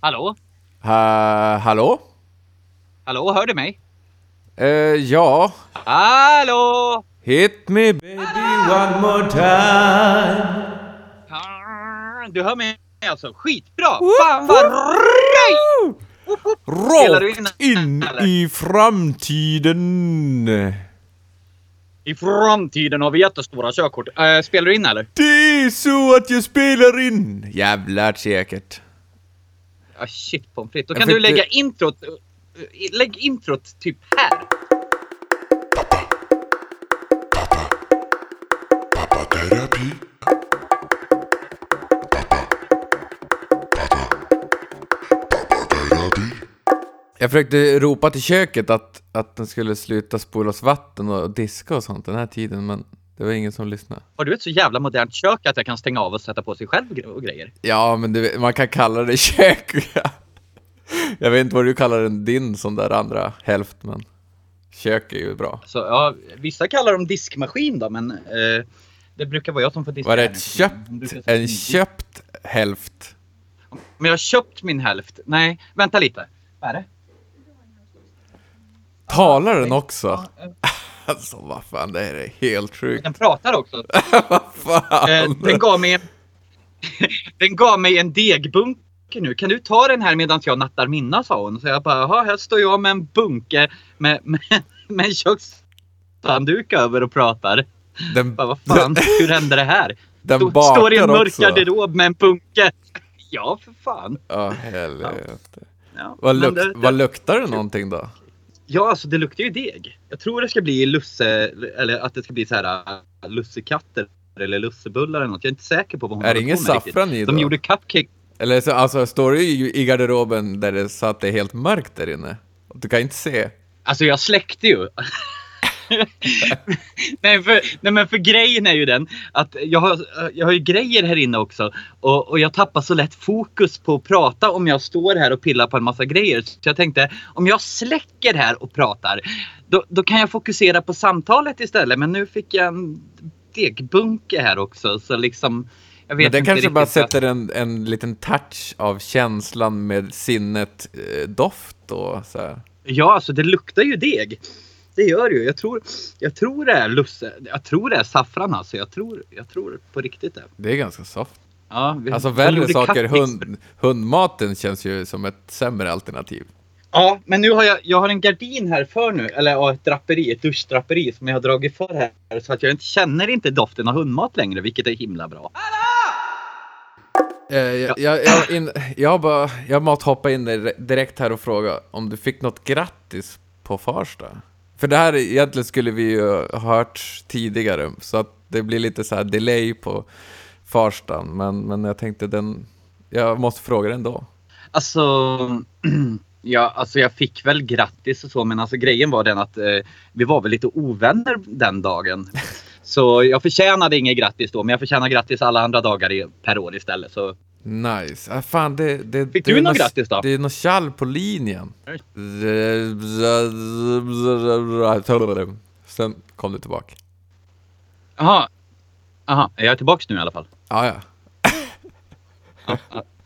Hallå? Ha, hallå? Hallå, hör du mig? Eh, ja. Hallå? Hit me baby one more time. Du hör mig alltså? Skitbra! Fan vad röj! Rakt in eller? i framtiden. I framtiden har vi jättestora körkort. Äh, spelar du in eller? Det är så att jag spelar in. Jävlar säkert. Ah, shit pommes frites. Då kan du lägga introt... eh, Lägg introt typ här. Jag försökte ropa till köket att, att den skulle sluta spolas vatten och diska och sånt den här tiden, men det var ingen som lyssnade. Har du ett så jävla modernt kök att jag kan stänga av och sätta på sig själv och grejer? Ja, men du, vet, man kan kalla det kök. Jag vet inte vad du kallar den, din sån där andra hälft, men kök är ju bra. Så, ja, vissa kallar dem diskmaskin då, men eh, det brukar vara jag som får diska. Var det ett köpt, en köpt hälft? Men jag har köpt min hälft. Nej, vänta lite. Vad är det? Talar den också? Alltså vad fan, det här är helt sjukt. Den pratar också. Eh, den gav mig en... den gav mig en degbunke nu. Kan du ta den här medan jag nattar mina, sa hon. Så jag bara, jaha, här står jag med en bunke med, med, med en kökshandduk över och pratar. Den, Bara, vad fan, hur hände det här? den Stå- Står i en mörk också. garderob med en bunke. Ja, för fan. Ja, helvete. Ja, Vad, luk det- vad luktar det någonting då? Ja, alltså det luktar ju deg. Jag tror det ska bli lusse, eller att det ska bli så här äh, lussekatter eller lussebullar eller något. Jag är inte säker på vad hon Är det ingen saffran i De då? gjorde cupcake. Eller så, alltså, står du i, i garderoben där det så att det är helt mörkt där inne? Du kan inte se? Alltså jag släckte ju. nej, för, nej men för grejen är ju den att jag har, jag har ju grejer här inne också. Och, och jag tappar så lätt fokus på att prata om jag står här och pillar på en massa grejer. Så jag tänkte om jag släcker här och pratar. Då, då kan jag fokusera på samtalet istället. Men nu fick jag en degbunke här också. Så liksom. Jag vet Men den kanske bara sätter en, en liten touch av känslan med sinnet, eh, doft och så här. Ja, alltså det luktar ju deg. Det gör det ju. Jag tror, jag tror det är lusse. Jag tror det är saffran alltså. Jag tror, jag tror på riktigt det. Det är ganska soft. Ja, vi, Alltså värre saker, hund, hundmaten känns ju som ett sämre alternativ. Ja, men nu har jag, jag har en gardin här för nu. Eller ja, ett draperi, ett duschdraperi som jag har dragit för här. Så att jag inte känner inte doften av hundmat längre, vilket är himla bra. Eh, jag, jag, jag, in, jag, bara, jag måste hoppa in direkt här och fråga om du fick något grattis på Farsta? För det här egentligen skulle vi ju ha hört tidigare, så att det blir lite så här delay på Farstan, men, men jag tänkte den... Jag måste fråga den då. Alltså, ja, alltså jag fick väl grattis och så, men alltså grejen var den att eh, vi var väl lite ovänner den dagen. Så jag förtjänade inget grattis då, men jag förtjänar grattis alla andra dagar per år istället. Så Nice. Ah, fan, det, det, Fick det du är något nå- grattis då? Det är något tjall på linjen. Sen kom du tillbaka. Jaha. Jag är tillbaks nu i alla fall. Ah, ja.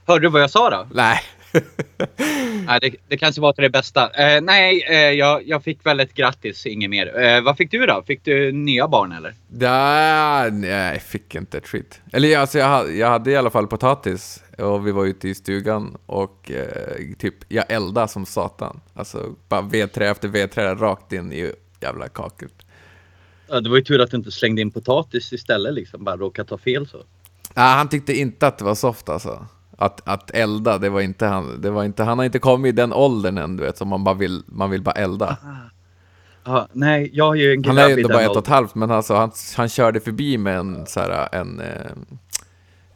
Hörde du vad jag sa då? Nej. Nej, det, det kanske var till det bästa. Eh, nej, eh, jag, jag fick väl ett grattis, inget mer. Eh, vad fick du då? Fick du nya barn eller? Da, nej, jag fick inte ett skit. Eller alltså, jag, jag hade i alla fall potatis och vi var ute i stugan och eh, typ, jag eldade som satan. Alltså, bara vedträ efter vedträ rakt in i jävla kaklet. Ja, det var ju tur att du inte slängde in potatis istället liksom. Bara råkade ta fel så. Nej, han tyckte inte att det var soft alltså. Att, att elda, det var inte han. Det var inte, han har inte kommit i den åldern än, du vet, som man bara vill, man vill bara elda. Ja, nej, jag har ju en Han är ju grabb ändå bara ett och ett halvt, men alltså, han, han körde förbi med en, så här, en eh,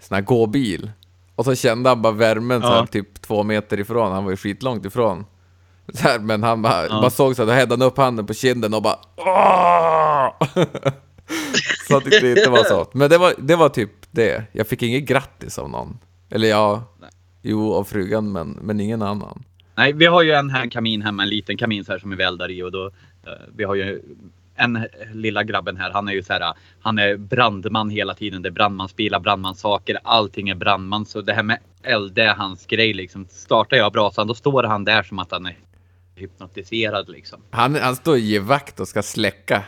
sån här gåbil. Och så kände han bara värmen så här, Ja. typ två meter ifrån, han var ju skitlångt ifrån. Så här, men han bara, Ja. bara såg så att då hävde han upp handen på kinden och bara! Så tyckte det inte var så. Men det var, det var typ det. Jag fick inget grattis av någon. Eller ja, jo av frugan men, men ingen annan. Nej, vi har ju en här kamin hemma, en liten kamin så här som vi eldar i och då, eh, vi har ju en lilla grabben här, han är ju så här, han är brandman hela tiden. Det är brandmansbilar, brandmanssaker, allting är brandman. Så det här med eld, det är hans grej liksom. Startar jag brasan, då står han där som att han är hypnotiserad liksom. Han, han står och ger vakt och ska släcka.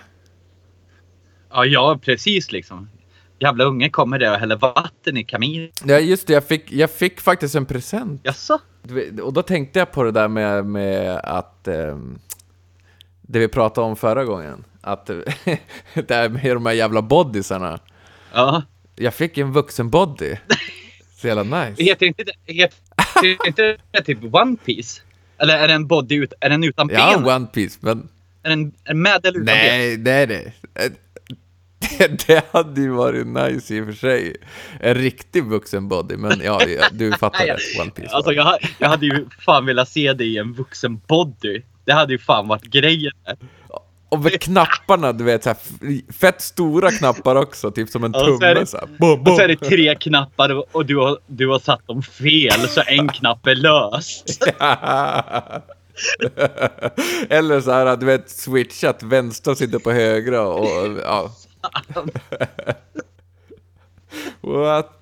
Ja, ja precis liksom. Jävla unge kommer där och häller vatten i kaminen. Ja, just det, jag fick, jag fick faktiskt en present. Jaså? Och då tänkte jag på det där med, med att... ehm, det vi pratade om förra gången. Att det här med de här jävla bodysarna. Ja. Jag fick en vuxen body. Så jävla nice. Heter inte det, heter inte det typ One Piece? Eller är det en body ut, är den utan ben? Ja, One Piece, men... Är den med eller utan ben? Nej, nej, nej. Det, det hade ju varit nice i och för sig. En riktig vuxen body, men ja, du fattar det. One Piece. Alltså jag, ha- jag hade ju fan velat se det i en vuxen body. Det hade ju fan varit grejen. Och med knapparna, du vet, så här, fett stora knappar också, typ som en Ja, så är tumme det- så här. Bom, Och bom. så är det tre knappar och- och du har, du har satt dem fel så en knapp är lös. Eller så här, du vet, switchat, vänstra sitter på högra och ja. What?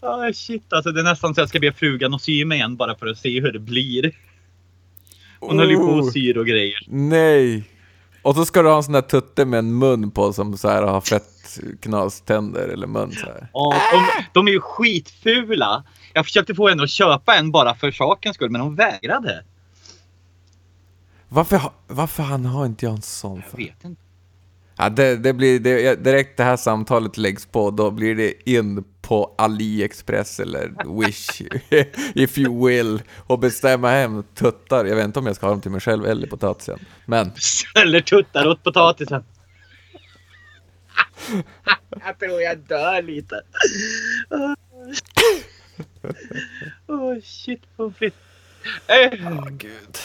Ah, shit alltså det är nästan så jag ska be frugan att sy mig igen bara för att se hur det blir. Hon höll ju på Oh, och syr och grejer. Nej! Och så ska du ha en sån där tutte med en mun på som så här har fett knaständer eller mun så här. Ja, de, de är ju skitfula. Jag försökte få henne att köpa en bara för sakens skull men hon vägrade. Varför, varför han har inte jag en sån Jag för? vet inte. Ja, det, det blir, det, direkt det här samtalet läggs på, då blir det in på AliExpress eller Wish, if you will, och bestämma hem tuttar. Jag vet inte om jag ska ha dem till mig själv eller potatisen. Men, Eller tuttar åt potatisen. jag tror jag dör lite. Åh oh, shit pommes frites. Eh, gud.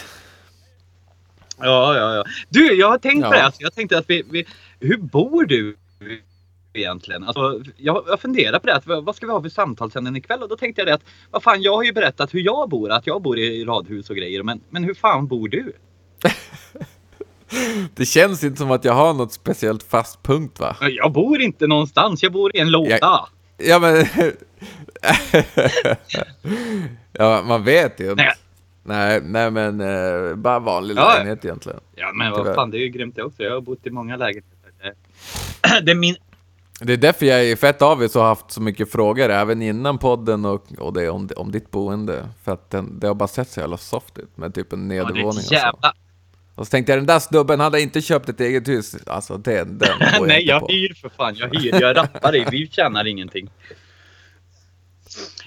Ja, ja, ja. Du, jag har tänkt på Ja. det. Alltså, jag tänkte att vi, vi, hur bor du egentligen? Alltså, jag, jag funderar på det. Att, vad ska vi ha för samtalsämnen ikväll? Och då tänkte jag det att, vad fan, jag har ju berättat hur jag bor. Att jag bor i radhus och grejer. Men, men hur fan bor du? Det känns inte som att jag har något speciellt fast punkt va? Jag bor inte någonstans. Jag bor i en låda. Jag- Ja men... ja, man vet ju inte. Nej. Nej, nej men eh, bara vanlig Ja. lägenhet egentligen. Ja, men vad fan, det är ju grymt det också. Jag har bott i många lägenheter. Det- är min... Det är därför jag är fett avis och har haft så mycket frågor även innan podden och, och det om, om ditt boende. För att den, det har bara sett så jävla soft ut med typ en Ja, det nedervåning är och ett så. jävla... Och så tänkte jag den där snubben hade inte köpt ett eget hus. Alltså den, den jag Nej, jag på. hyr för fan. Jag hyr. Jag rappar i. Vi tjänar ingenting.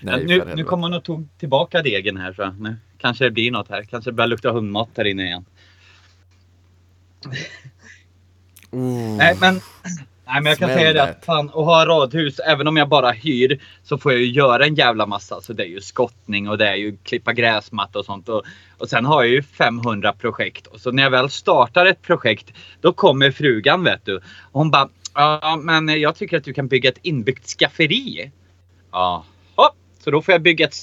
Nej, nu, nu kommer hon att tog tillbaka degen här. Så nu kanske det blir något här. Kanske det börjar lukta hundmat här inne igen. Oh. Nej, men, nej, men jag kan Smäll säga det att fan, att ha radhus, även om jag bara hyr, så får jag ju göra en jävla massa. Så det är ju skottning och det är ju klippa gräsmatta och sånt. Och, och sen har jag ju 500 projekt. Och så när jag väl startar ett projekt, då kommer frugan vet du. Och hon bara, ja men jag tycker att du kan bygga ett inbyggt skafferi. Jaha, så då får jag bygga ett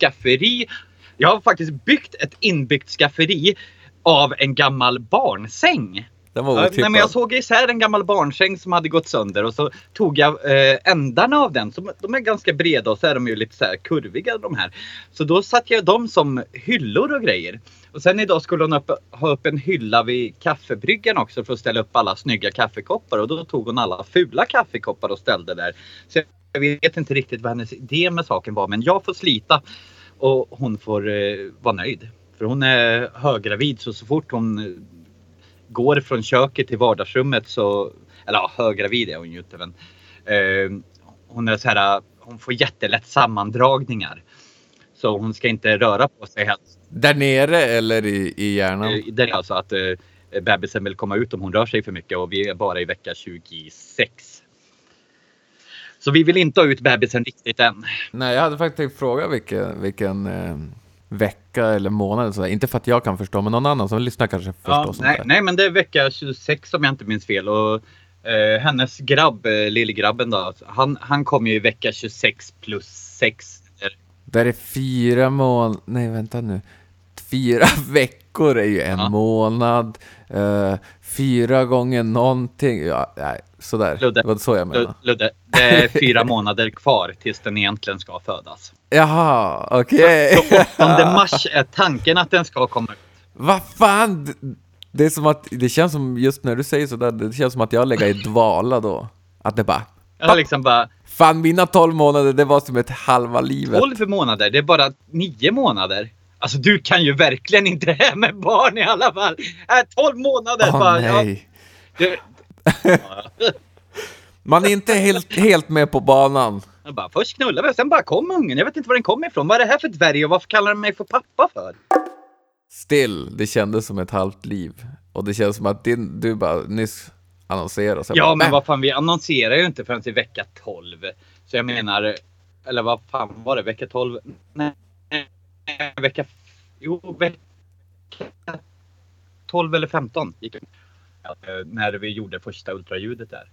skafferi. Jag har faktiskt byggt ett inbyggt skafferi av en gammal barnsäng. Den var nej, men jag såg isär en gammal barnsäng som hade gått sönder och så tog jag eh, ändarna av den. Som, de är ganska breda och så är de ju lite så här kurviga de här. Så då satte jag dem som hyllor och grejer. Och sen idag skulle hon upp, ha upp en hylla vid kaffebryggan också för att ställa upp alla snygga kaffekoppar. Och då tog hon alla fula kaffekoppar och ställde där. Så jag vet inte riktigt vad hennes idé med saken var men jag får slita och hon får eh, vara nöjd. För hon är höggravid så så fort hon eh, går från köket till vardagsrummet så, eller ja, höggravid är hon ju inte men eh, hon är så här, hon får jättelätt sammandragningar. Så hon ska inte röra på sig helst. Där nere eller i, i hjärnan? Eh, Det är alltså att eh, bebisen vill komma ut om hon rör sig för mycket och vi är bara i vecka 26. Så vi vill inte ha ut bebisen riktigt än. Nej, jag hade faktiskt tänkt fråga vilken, vilken eh, vecka eller månad. Så. Inte för att jag kan förstå, men någon annan som lyssnar kanske förstår Ja, sånt nej, där. nej, men det är vecka 26 om jag inte minns fel. Och, eh, hennes grabb, eh, lillgrabben då, han, han kom ju i vecka 26 plus 6. Där är fyra månader... Nej, vänta nu. Fyra veckor är ju en Ja. månad. Eh, fyra gånger någonting. Ja, nej, sådär. Ludde. Det var så jag menade. Ludde, det är fyra månader kvar tills den egentligen ska födas. Jaha, okej. Så 8 mars är tanken att den ska komma ut. Vad fan? Det- är som att, det känns som, just när du säger sådär, det känns som att jag lägger i dvala då. Att det bara, Jag liksom bara fan mina 12 månader, det var som ett halva livet. 12 månader, det är bara 9 månader. Alltså du kan ju verkligen inte det här med barn i alla fall. Äh, 12 månader! Åh bara, ja, nej. det, Man är inte helt, helt med på banan. jag bara, först knullar vi sen bara kom ungen. Jag vet inte var den kommer ifrån. Vad är det här för dvärg och varför kallar de mig för pappa för? Still, det kändes som ett halvt liv. Och det känns som att din, du bara nyss annonserade. Ja, bara, men "Äh, vad fan, vi annonserar ju inte förrän till vecka 12. Så jag menar, eller vad fan var det? Vecka 12? Nej, vecka... Jo, vecka 12 eller 15 gick det. Eh, när vi gjorde första ultraljudet där.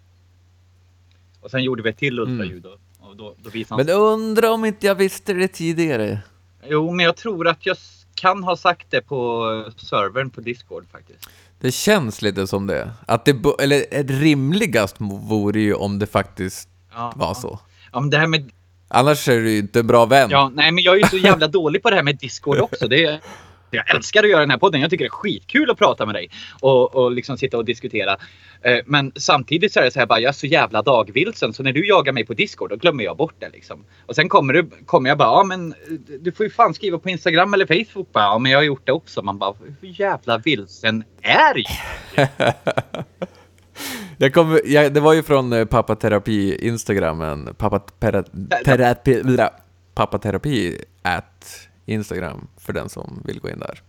Och sen gjorde vi ett till ultraljud och, och då, då visade. Men undrar om inte jag visste det tidigare. Jo, men jag tror att jag kan ha sagt det på servern på Discord faktiskt. Det känns lite som det. Att det, eller eh, rimligast vore ju om det faktiskt Ja, var så. Ja, men det här med Annars är du ju inte en bra vän. Ja, nej, men jag är ju så jävla dålig på det här med Discord också. Det är, jag älskar att göra den här podden. Jag tycker det är skitkul att prata med dig och, och liksom sitta och diskutera. Eh, Men samtidigt så är det så här bara, jag är så jävla dagvilsen så när du jagar mig på Discord då glömmer jag bort det liksom. Och sen kommer, du, kommer jag bara, ja men eh, du får ju fan skriva på Instagram eller Facebook bara, ja men jag har gjort det också. Man bara, hur jävla vilsen är jag? Jag kommer, jag, det var ju från eh, pappaterapi instagrammen, pappaterapi, at Instagram för den som vill gå in där.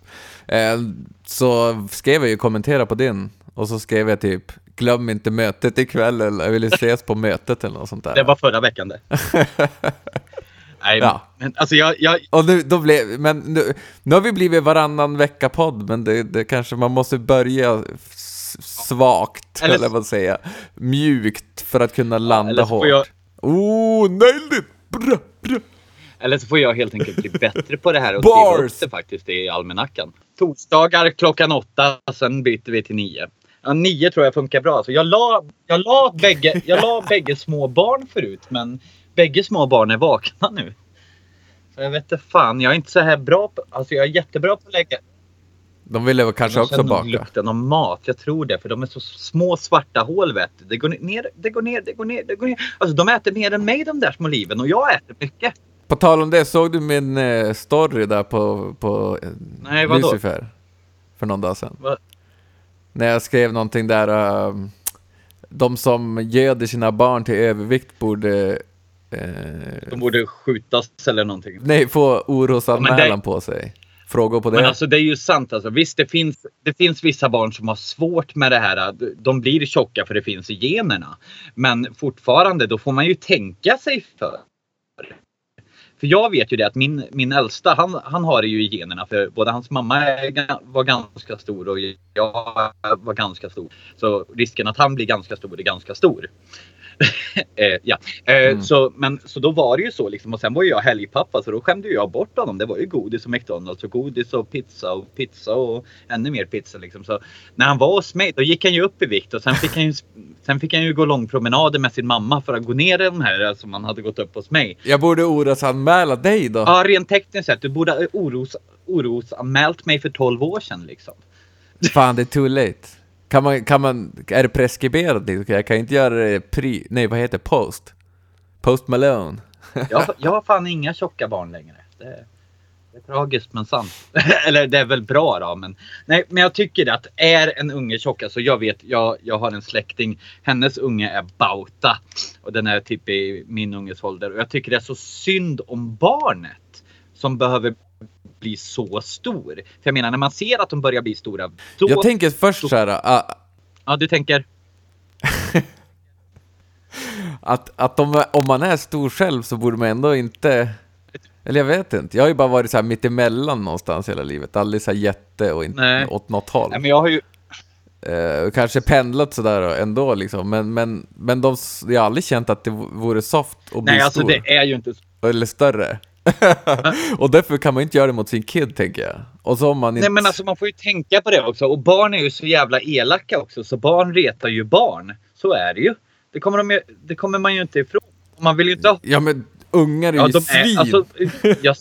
Eh, så skrev jag ju kommentera på din och så skrev jag typ glöm inte mötet ikväll eller jag vill ses på mötet eller något sånt där. Det var förra veckan det. Nej, Ja. men alltså jag, jag, Och nu, då blev, men nu, nu har vi blivit varannan vecka-podd, men det, det kanske man måste börja svagt, Eller- eller vad säga, mjukt för att kunna landa hårt. jag- Oh, nailed it! Bra, bra. Eller så får jag helt enkelt bli bättre på det här och skriva Bars! upp det faktiskt i almanackan. Torsdagar klockan åtta, sen byter vi till nio. Ja, nio tror jag funkar bra. Så jag la, jag la, bägge, jag la bägge små barn förut, men bägge små barn är vakna nu. Så jag vet inte fan, jag är inte så här bra på, alltså jag är jättebra på att lägga. De ville väl kanske De också baka. lukten av mat, jag tror det. För de är så små svarta hål vet du. Det går ner, det går ner, det går ner, det går ner. Alltså de äter mer än mig de där små liven och jag äter mycket. På tal om det, såg du min eh, story där på, på Nej, vadå? Lucifer? För någon dag sedan. Va? När jag skrev någonting där, ehm, de som göder sina barn till övervikt borde eh, De borde skjutas eller någonting. nej, få orosanmälan Men det- på sig. Frågor på det? Men alltså det är ju sant alltså. Visst det finns, det finns vissa barn som har svårt med det här. De blir tjocka för det finns i generna. Men fortfarande då får man ju tänka sig för. För jag vet ju det att min, min äldsta han, han har det ju i generna. För både hans mamma var ganska stor och jag var ganska stor. Så risken att han blir ganska stor är ganska stor. eh, ja. eh, Mm. så, men, så då var det ju så liksom. Och sen var ju jag helgpappa så då skämde jag bort honom. Det var ju godis och McDonalds och godis och pizza och pizza och ännu mer pizza liksom. Så när han var hos mig då gick han ju upp i vikt och sen fick han ju, sen fick han ju gå långpromenader med sin mamma för att gå ner den här som han hade gått upp hos mig. Jag borde orosanmäla dig då? Ja, rent tekniskt sett. Du borde oros, orosanmält mig för 12 år sedan liksom. Fan, det är too late. Kan man, kan man, är det preskriberat? liksom? Jag kan inte göra det pri, nej vad heter det? post? Post Malone. Jag, jag har fan inga tjocka barn längre. Det, det är tragiskt men sant. Eller det är väl bra då. Men, nej, men jag tycker att är en unge tjock, alltså jag vet, jag, jag har en släkting. Hennes unge är Bauta. Och den är typ i min unges ålder. Och jag tycker det är så synd om barnet. Som behöver bli så stor. För jag menar när man ser att de börjar bli stora. Då, Jag tänker först så här, ah, ja du tänker. att, att om, om man är stor själv så borde man ändå inte... Eller jag vet inte, jag har ju bara varit så här mittemellan någonstans hela livet. Aldrig så här jätte och inte Nej. åt något håll. Nej, men jag har ju Eh, kanske pendlat sådär ändå liksom. Men, men, men de, jag har aldrig känt att det vore soft att bli Nej alltså stor. det är ju inte Eller större. och därför kan man inte göra det mot sin kid, tänker jag. Och så man inte... Nej men alltså man får ju tänka på det också. Och barn är ju så jävla elaka också. Så barn retar ju barn. Så är det ju. Det kommer, de, ju- det kommer man ju inte ifrån. Man vill ju inte ha... Ja, men ungar är Ja, ju de svin! är, alltså, jag,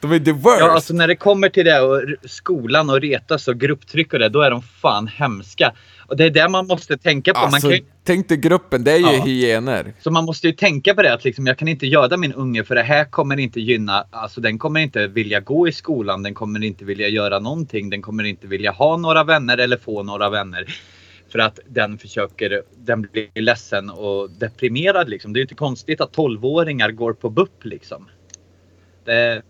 De är the worst! ja, alltså när det kommer till det och skolan och retas och grupptryck och det, då är de fan hemska. Och det är det man måste tänka på. man Alltså, kan ju, tänk dig gruppen, det är ju Ja. hyener. så man måste ju tänka på det att liksom, jag kan inte göda min unge för det här kommer inte gynna, alltså den kommer inte vilja gå i skolan, den kommer inte vilja göra någonting, den kommer inte vilja ha några vänner eller få några vänner. För att den försöker, den blir ledsen och deprimerad liksom. Det är ju inte konstigt att 12-åringar går på BUP liksom. Det,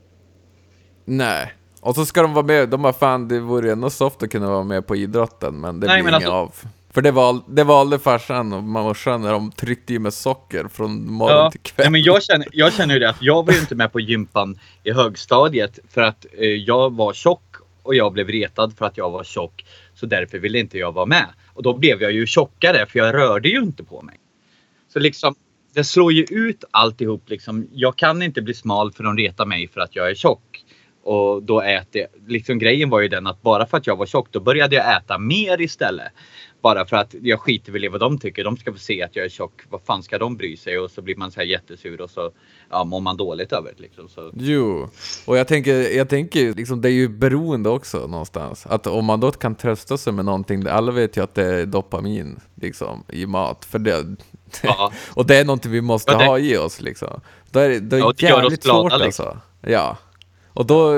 Nej. Och så ska de vara med, de bara fan det vore ändå soft att kunna vara med på idrotten, men det Nej, blir men inget alltså- av. För det, val, det valde farsan och morsan när de tryckte i med socker från morgon Ja, till kväll. nej, men jag känner, jag känner ju det att jag var ju inte med på gympan i högstadiet för att eh, jag var tjock och jag blev retad för att jag var tjock. Så därför ville inte jag vara med. Och då blev jag ju tjockare för jag rörde ju inte på mig. Så liksom, det slår ju ut alltihop liksom. Jag kan inte bli smal för de retar mig för att jag är tjock. Och då äter liksom grejen var ju den att bara för att jag var tjock då började jag äta mer istället. Bara för att jag skiter väl i vad de tycker. De ska få se att jag är tjock. Vad fan ska de bry sig? Och så blir man så här jättesur och så ja, mår man dåligt över det. Liksom. Så, Jo, och jag tänker, jag tänker liksom, det är ju beroende också någonstans. Att om man då kan trösta sig med någonting, alla vet ju att det är dopamin liksom, i mat. För det, ja. och det är någonting vi måste Ja, det- ha i oss liksom. Då är det, då är Ja, det det jävligt glada, svårt liksom. alltså. Ja. Och då,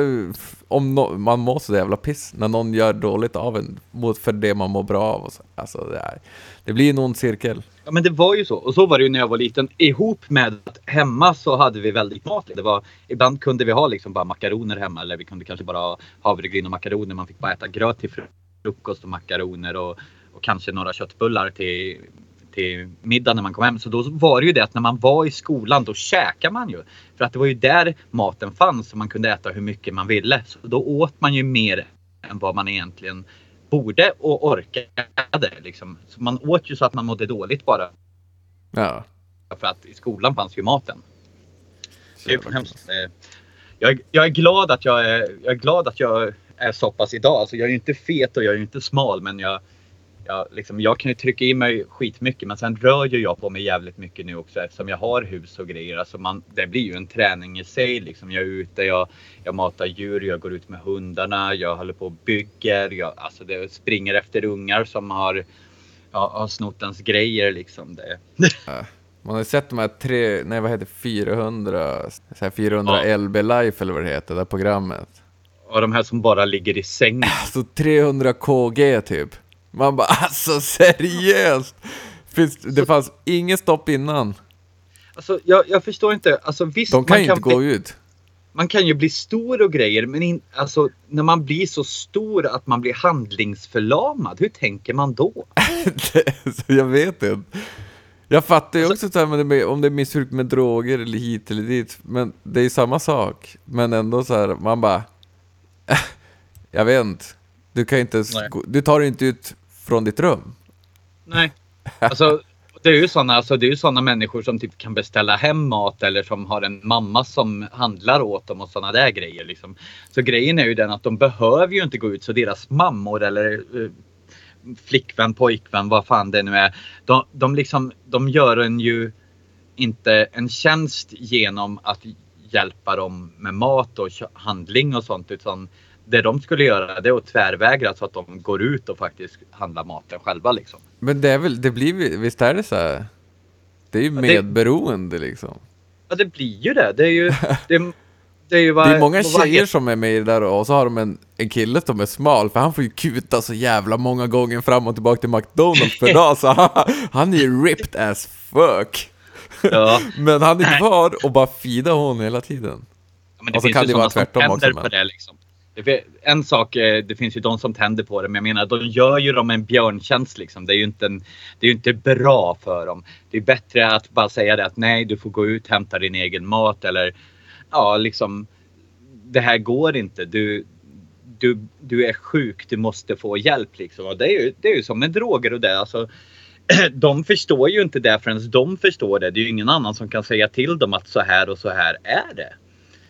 om no, man mår så jävla piss när någon gör dåligt av en mot för det man mår bra av. Och så. Alltså det, är, det blir en ond cirkel. Ja men det var ju så. Och så var det ju när jag var liten. Ihop med att hemma så hade vi väldigt mat. Det var, ibland kunde vi ha liksom bara makaroner hemma. Eller vi kunde kanske bara ha havregryn och makaroner. Man fick bara äta gröt till frukost och makaroner. Och, och kanske några köttbullar till, till middag när man kom hem. Så då var det ju det att när man var i skolan då käkade man ju. För att det var ju där maten fanns. Och man kunde äta hur mycket man ville. Så då åt man ju mer än vad man egentligen borde och orkade. Liksom. Så man åt ju så att man mådde dåligt bara. Ja. För att i skolan fanns ju maten. Det är ju hemskt. Eh, Jag, är- jag är glad att jag är, jag är glad att jag är så pass idag. Alltså jag är ju inte fet och jag är ju inte smal men jag, jag, liksom, jag kan ju trycka i mig skitmycket men sen rör ju jag på mig jävligt mycket nu också eftersom jag har hus och grejer. Alltså man, det blir ju en träning i sig. Liksom. Jag är ute, jag, jag matar djur, jag går ut med hundarna, jag håller på och bygger. Jag, alltså det springer efter ungar som har, ja, har snott ens grejer. Liksom. Det, Man har ju sett de här tre, nej vad heter det, 400, så här 400 Ja. LB Life eller vad det heter, det här programmet. och de här som bara ligger i sängen. Alltså 300 KG typ. Man bara alltså seriöst! Finns, det fanns inget stopp innan. Alltså, jag, jag förstår inte. Alltså, visst, De kan ju kan inte gå ut. man kan ju bli stor och grejer, men in, alltså, när man blir så stor att man blir handlingsförlamad, hur tänker man då? Jag vet inte. Jag fattar ju också så här, med, om det är missbruk med droger eller hit eller dit, men det är ju samma sak. Men ändå så här, man bara... "Äh, jag vet inte. Du kan inte ens Du tar inte ut från ditt rum. Nej. Alltså, det är ju sådana alltså, det är ju såna människor som typ kan beställa hem mat eller som har en mamma som handlar åt dem och sådana där grejer. Liksom. Så grejen är ju den att de behöver ju inte gå ut så deras mammor eller eh, flickvän, pojkvän, vad fan det nu är. De, de, liksom, de gör en ju inte en tjänst genom att hjälpa dem med mat och handling och sånt. Utan det de skulle göra det är att tvärvägra så att de går ut och faktiskt handlar maten själva. Liksom. Men det är väl, det blir visst är det så här? Det är ju medberoende liksom. Ja det blir ju det. Det är ju, det, det är ju vad, Det är många tjejer som är med i det där och så har de en, en kille som är smal för han får ju kuta så jävla många gånger fram och tillbaka till McDonalds per dag så han, han är ju ripped as fuck. Ja, Men han är kvar och bara feedar hon hela tiden. men det Och så finns kan ju det vara tvärtom också, på men- det liksom. En sak, eh, det finns ju de som tänder på det, men jag menar de gör ju dem en björntjänst liksom. Det är ju inte, en, det är inte bra för dem. Det är bättre att bara säga det att nej, du får gå ut, hämta din egen mat eller ja, liksom. Det här går inte. Du, du, du är sjuk, du måste få hjälp liksom. Och det är ju, det är ju som med droger och det. Alltså, de förstår ju inte det förrän de förstår det. Det är ju ingen annan som kan säga till dem att så här och så här är det.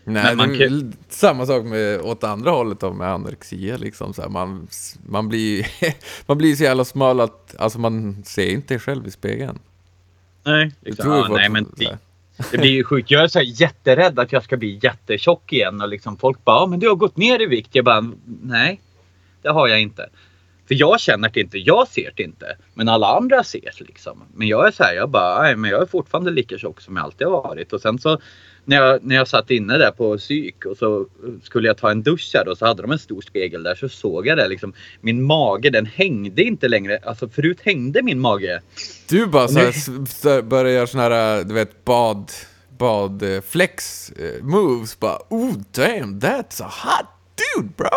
Nej, man väl samma sak med åt andra hållet då, med anorexia liksom. Så här, man, man, blir, man blir så jävla smal att alltså, man ser inte själv i spegeln. Nej, liksom, ja, nej men det, det blir ju sjukt. Jag är så här jätterädd att jag ska bli jättetjock igen och liksom folk bara, ja, men du har gått ner i vikt. Jag bara, nej, det har jag inte. För jag känner det inte, jag ser det inte. Men alla andra ser det liksom. Men jag är så här, jag bara, nej men jag är fortfarande lika tjock som jag alltid har varit. Och sen så när jag, när jag satt inne där på psyk och så skulle jag ta en dusch här och så hade de en stor spegel där så såg jag det liksom. Min mage den hängde inte längre. Alltså förut hängde min mage. Du bara så här, så här, börjar göra såna här, du vet, bad, bad eh, flex eh, moves. Bara, oh damn, that's a hot dude bro!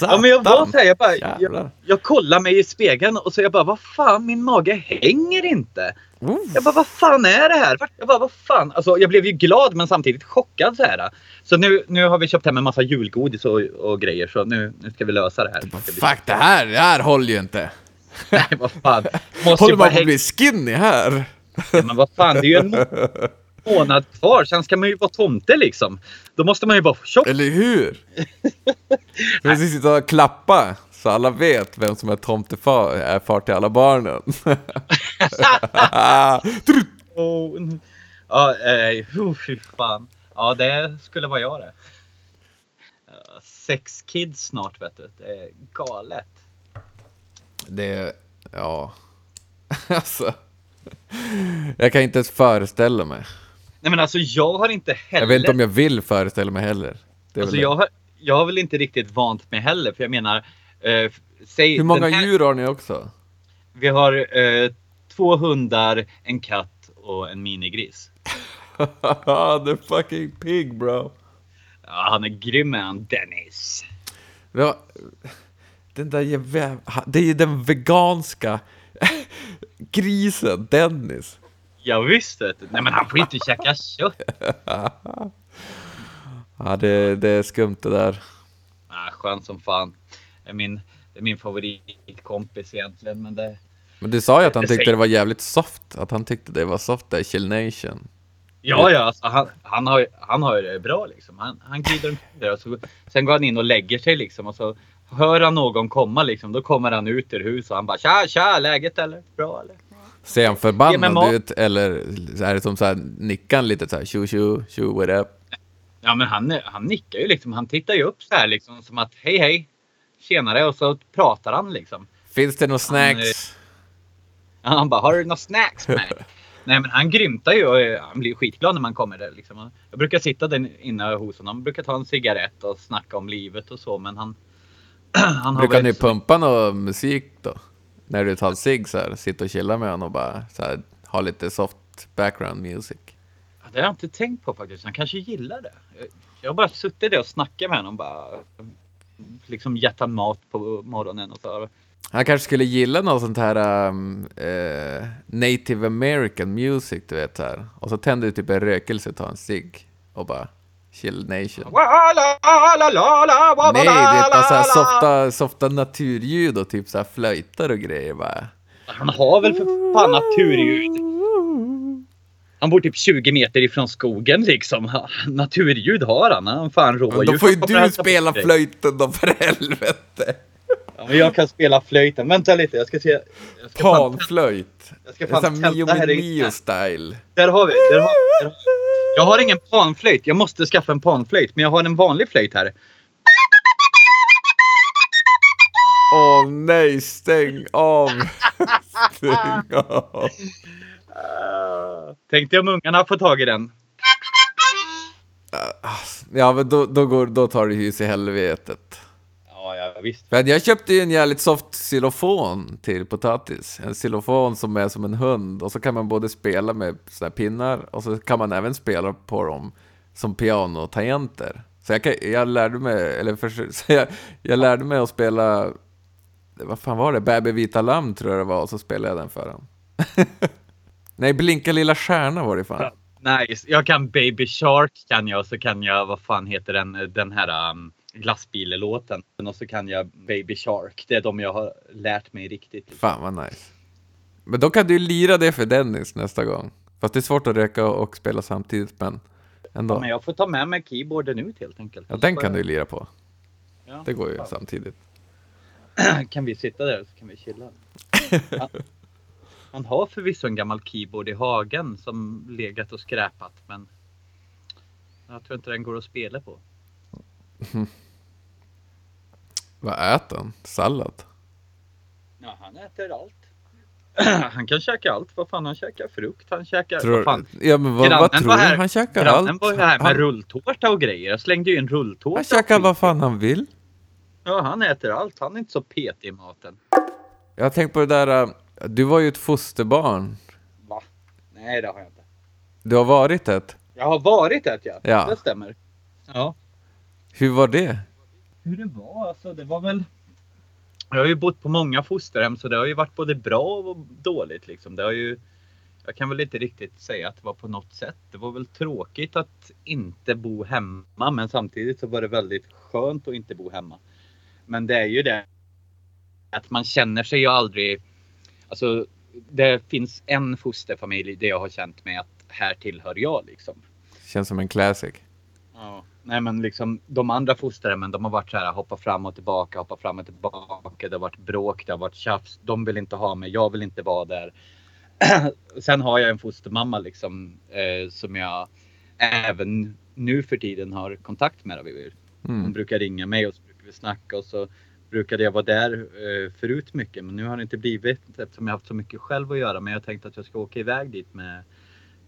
Ja men jag var Satan. såhär, jag bara, jag, jag kollar mig i spegeln och så jag bara, vad fan min mage hänger inte. Oh. Jag bara, vad fan är det här? Jag bara, vad fan? Alltså jag blev ju glad men samtidigt chockad så här. Så nu, nu har vi köpt hem en massa julgodis och, och grejer så nu, nu ska vi lösa det här. Bli- Fuck, det här, det här håller ju inte. Nej vad fan. Måste Håller bara man på att bli skinny här? men vad fan det är ju en må- månad kvar. Sen ska man ju vara tomte liksom. Då måste man ju vara tjock. Eller hur? Ska sitta och klappa så alla vet vem som är tomtefar är far till alla barnen. Oh, ja, eh, oh, fy fan. Ja, det skulle vara jag det. Ja, Sex kids snart vet du. Det är galet. det, ja. Alltså. Jag kan inte ens föreställa mig. Nej men alltså jag har inte heller. Jag vet inte om jag vill föreställa mig heller. Är alltså, jag, har, jag har väl inte riktigt vant mig heller. För jag menar. Eh, säg, Hur många här- djur har ni också? Vi har eh, två hundar, en katt och en minigris. The fucking pig bro. Ja, han är grym han, Dennis. Ja, den där. Det är ju den veganska grisen Dennis. Ja, visst vet du. Nej men han får inte käka kött. Ja, det, det är skumt det där. Ah, skön som fan. Är min, det är min favoritkompis egentligen. Men det, Men du sa ju att han Det tyckte säger- det var jävligt soft. Att han tyckte det var soft där, Chill Nation. ja, ja, alltså, han, han, har, han har det bra liksom. Han, han glider omkring där och så, sen går han in och lägger sig liksom. Och så hör han någon komma liksom. Då kommer han ut ur huset och han bara tja, tja, läget eller? Bra eller? Ser han förbannad ut eller är det som så här, nickar lite så här, tjo tjo, tjo, what up? Ja, men han, han nickar ju liksom. Han tittar ju upp så här liksom som att hej, hej. Tjenare och så pratar han liksom. Finns det några Han, snacks? Ja, Han bara, har du några snacks med? Nej men han grymtar ju och eh, han blir skitglad när man kommer där liksom. Jag brukar sitta där inne hos honom, brukar ta en cigarett och snacka om livet och så men han... han har Brukar väl- ni pumpa någon musik då? När du tar cigg så här, sitta och chilla med honom och bara så här, ha lite soft background music? Ja, Det har jag inte tänkt på faktiskt. Han kanske gillar det. Jag- Jag har bara suttit där och snackat med honom bara. Liksom han mat på morgonen och så. Han kanske skulle gilla något sånt här um, eh, native american music, du vet här. Och så tänder du typ en rökelse, tar en cigg och bara chill nation. Nej, det är bara softa, softa naturljud och typ så här flöjtar och grejer bara. Han har väl för fan naturljud. Han bor typ 20 meter ifrån skogen liksom. Naturljud har han. Han fan rådjur. Då får ju du spela flöjten då för helvete! Ja, men jag kan spela flöjten. Vänta lite, jag ska se. Jag ska fan- Panflöjt! Jag ska Det är Mio här. Mio style. Där har vi. Där har, där har. Jag har ingen panflöjt. Jag måste skaffa en panflöjt. Men jag har en vanlig flöjt här. Åh nej, stäng av! stäng av! Tänkte jag om ungarna får tag i den. Ja men då, då, går, då tar det hus i helvetet. Ja, ja visst. Men jag köpte ju en jävligt soft xylofon till potatis. En xylofon som är som en hund. Och så kan man både spela med såna pinnar och så kan man även spela på dem som pianotangenter. Så jag, kan, jag lärde mig, eller för, så jag, jag lärde mig att spela, vad fan var det? Bäbe vita lamm tror jag det var, och så spelade jag den för honom. Nej, Blinka lilla stjärna var det fan. Nice. Jag kan Baby Shark kan jag och så kan jag, vad fan heter den, den här um, glassbilelåten. Och så kan jag Baby Shark. Det är de jag har lärt mig riktigt. Fan vad nice. Men då kan du ju lira det för Dennis nästa gång. Fast det är svårt att röka och spela samtidigt, men Ändå. Men jag får ta med mig keyboarden ut helt enkelt. Ja, den kan du ju lira på. Ja. Det går ju samtidigt. Kan vi sitta där så kan vi chilla. Han, han har förvisso en gammal keyboard i hagen som legat och skräpat men jag tror inte den går att spela på. Vad äter han? Sallad? Ja, han äter allt. Han kan käka allt. Vad fan, han käkar frukt. Han käkar... Tror, vad fan. ja men vad, vad Grannen tror du? här- Han käkar Grannen allt. var ju här med Han, rulltårta och grejer. Jag slängde ju en rulltårta. han käkar vad fan han vill. Ja, han äter allt. Han är inte så petig i maten. Jag har tänkt på det där, äh, du var ju ett fosterbarn. Va? Nej, det har jag inte. Du har varit ett. Jag har varit ett ja. Ja. Det stämmer. Ja. Hur var det? Hur det var? Alltså, det var väl... Jag har ju bott på många fosterhem så det har ju varit både bra och dåligt liksom. Det har ju... Jag kan väl inte riktigt säga att det var på något sätt. Det var väl tråkigt att inte bo hemma men samtidigt så var det väldigt skönt att inte bo hemma. Men det är ju det att man känner sig ju aldrig... Alltså det finns en fosterfamilj där jag har känt mig att här tillhör jag liksom. Känns som en classic. Ja. Nej men liksom de andra fosterhemmen de har varit så här hoppa fram och tillbaka, hoppa fram och tillbaka. Det har varit bråk, det har varit tjafs. De vill inte ha mig, jag vill inte vara där. Sen har jag en fostermamma liksom eh, som jag även nu för tiden har kontakt med. Hon Mm. brukar ringa mig och så brukar vi snacka och så brukade jag vara där eh, förut mycket men nu har det inte blivit eftersom jag haft så mycket själv att göra. Men jag tänkte att jag ska åka iväg dit med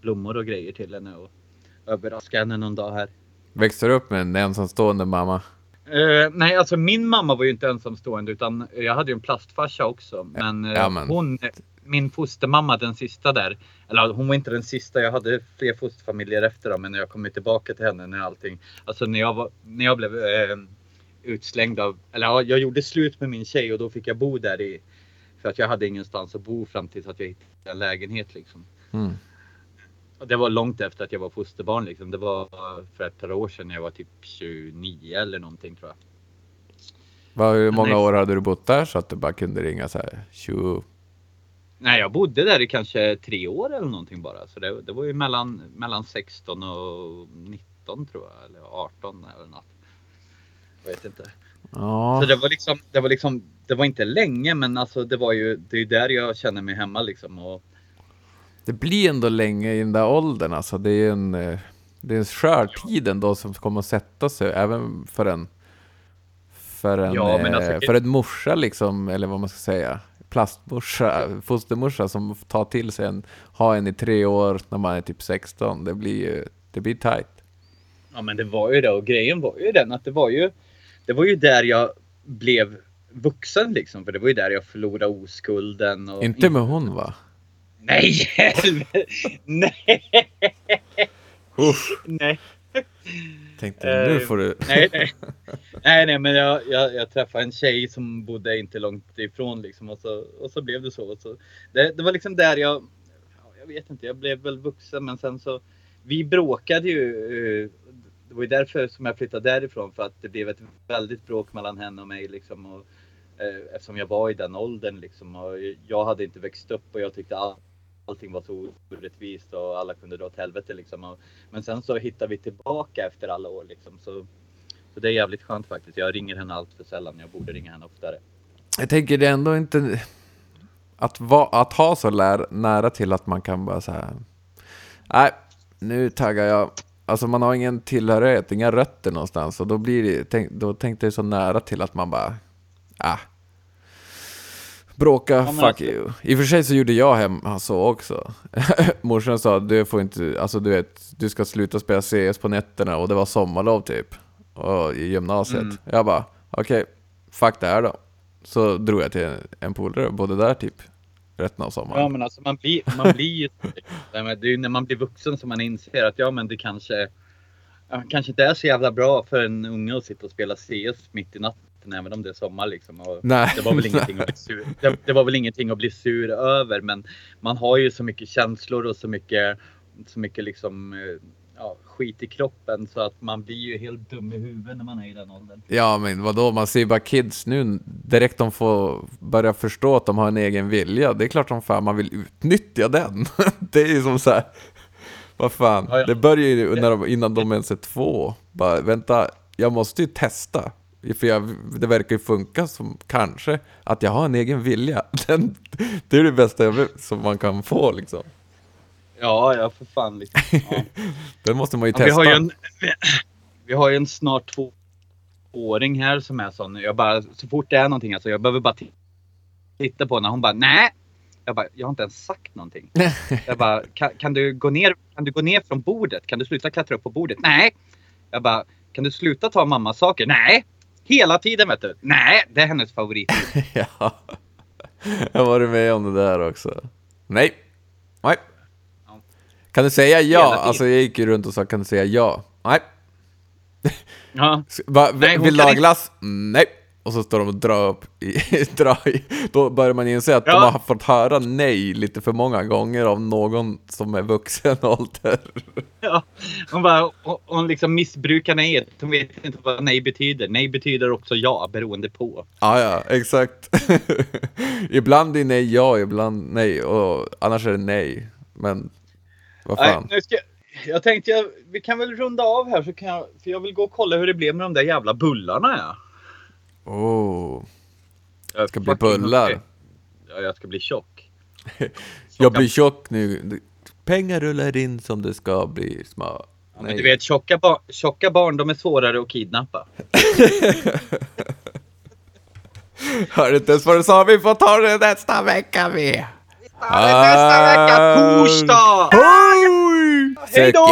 blommor och grejer till henne och överraska henne någon dag här. Växte du upp med en ensamstående mamma? Eh, nej, alltså min mamma var ju inte ensamstående utan jag hade ju en plastfarsa också. Men, eh, Ja, men- hon, min fostermamma, den sista där. Eller hon var inte den sista. Jag hade fler fosterfamiljer efter dem. Men när jag kom tillbaka till henne när allting. Alltså när jag, var, när jag blev eh, utslängd av. Eller ja, jag gjorde slut med min tjej och då fick jag bo där i. För att jag hade ingenstans att bo fram tills att jag hittade en lägenhet liksom. Mm. Och det var långt efter att jag var fosterbarn liksom. Det var för ett par år sedan när jag var typ 29 eller någonting tror jag. Vad, hur många år hade du bott där så att du bara kunde ringa så här 20? Nej, jag bodde där i kanske tre år eller någonting bara. Så det, det var ju mellan, mellan 16 och 19 tror jag. Eller 18 eller något. Jag vet inte. Ja. Så det var liksom, det var liksom, det var inte länge men alltså det var ju, det är där jag känner mig hemma liksom. Och, Det blir ändå länge i den där åldern alltså. Det är en, eh, det är en skör tid ändå som kommer att sätta sig även för en för en, Ja, alltså, eh, för en morsa liksom, eller vad man ska säga. Plastmorsa, fostermorsa som tar till sig en, har en i tre år när man är typ 16. Det blir ju, det blir tight. ja men det var ju det och grejen var ju den att det var ju, det var ju där jag blev vuxen liksom. För det var ju där jag förlorade oskulden. Och Inte med hon va? Nej! Nej! Nej! Tänkte nu Eh, får du... Nej, nej. nej, nej men jag, jag, jag träffade en tjej som bodde inte långt ifrån liksom och så, och så blev det så. Så det, det var liksom där jag, ja, jag vet inte, jag blev väl vuxen men sen så, vi bråkade ju. Det var ju därför som jag flyttade därifrån för att det blev ett väldigt bråk mellan henne och mig liksom. Och, eh, eftersom jag var i den åldern liksom och jag hade inte växt upp och jag tyckte all, allting var så orättvist och alla kunde dra åt helvete liksom. Och, men sen så hittade vi tillbaka efter alla år liksom. Så, så det är jävligt skönt faktiskt. Jag ringer henne allt för sällan. Jag borde ringa henne oftare. Jag tänker det är ändå inte... Att, va, att ha så lär, nära till att man kan bara så här. Nej, nu taggar jag. Alltså man har ingen tillhörighet, inga rötter någonstans. Och då blir det, tänk, då tänkte jag så nära till att man bara... Ah. Bråka, men fuck alltså- you. I och för sig så gjorde jag hemma så också. Morsan sa du får inte, alltså du vet, du ska sluta spela CS på nätterna och det var sommarlov typ. Och i gymnasiet. Mm. Jag bara, okej, fuck det här då. Så drog jag till en, en polare och bodde där typ resten av sommaren. Ja men alltså man blir, man blir ju... Det är ju när man blir vuxen som man inser att ja men det kanske... Kanske inte är så jävla bra för en unge att sitta och spela CS mitt i natten även om det är sommar liksom. Och Nej. Det var väl ingenting att bli sur. Det, det var väl ingenting att bli sur över men man har ju så mycket känslor och så mycket, så mycket liksom eh, ja, skit i kroppen så att man blir ju helt dum i huvudet när man är i den åldern. Ja men vadå, man ser ju bara kids nu, direkt de får börja förstå att de har en egen vilja, det är klart som fan man vill utnyttja den. det är ju som så här. Vad fan, Ja, ja. det börjar ju när de, innan de ens är två. Bara, vänta, jag måste ju testa. För jag, det verkar ju funka som, kanske, att jag har en egen vilja. Den, det är det bästa jag som man kan få liksom. Ja, ja för fan. Liksom. Ja. Den måste man ju Ja, vi, testa. har ju en, vi har ju en snart tvååring här som är sån. Jag bara, så fort det är någonting, alltså, jag behöver bara ti- titta på henne. Hon bara, nej. Jag bara, jag har inte ens sagt någonting. Jag bara, kan, kan, du gå ner, kan du gå ner från bordet? Kan du sluta klättra upp på bordet? Nej. Jag bara, kan du sluta ta mammas saker? Nej. Hela tiden vet du. Nej, det är hennes favorit. ja. Jag har varit med om det där också. Nej. Nej. Kan du säga ja? Alltså jag gick ju runt och sa, kan du säga ja? Nej. Ja, Va, Nej, vill du ha glass? Nej. Och så står de och drar upp i, drar i. Då börjar man inse att de Ja. har fått höra nej lite för många gånger av någon som är vuxen ålder. ja. Hon bara, hon, hon liksom missbrukar nej. Hon vet inte vad nej betyder. Nej betyder också ja, beroende på. Ja, ja, exakt. ibland är nej ja, ibland nej, och annars är det nej. Men vad Nej, fan. nu ska, jag tänkte jag, vi kan väl runda av här så kan jag, för jag vill gå och kolla hur det blev med de där jävla bullarna. Ja. Oh. Jag Ska bli bullar. Ja, jag ska bli tjock. Jag blir tjock nu. Pengar rullar in som det ska bli små. Ja, men Nej. du vet, tjocka, ba tjocka barn de är svårare att kidnappa. Hörde inte ens vad du sa, vi får ta det nästa vecka vi. Nästa vecka, torsdag! Hej då!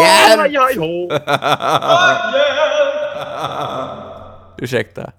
Ursäkta.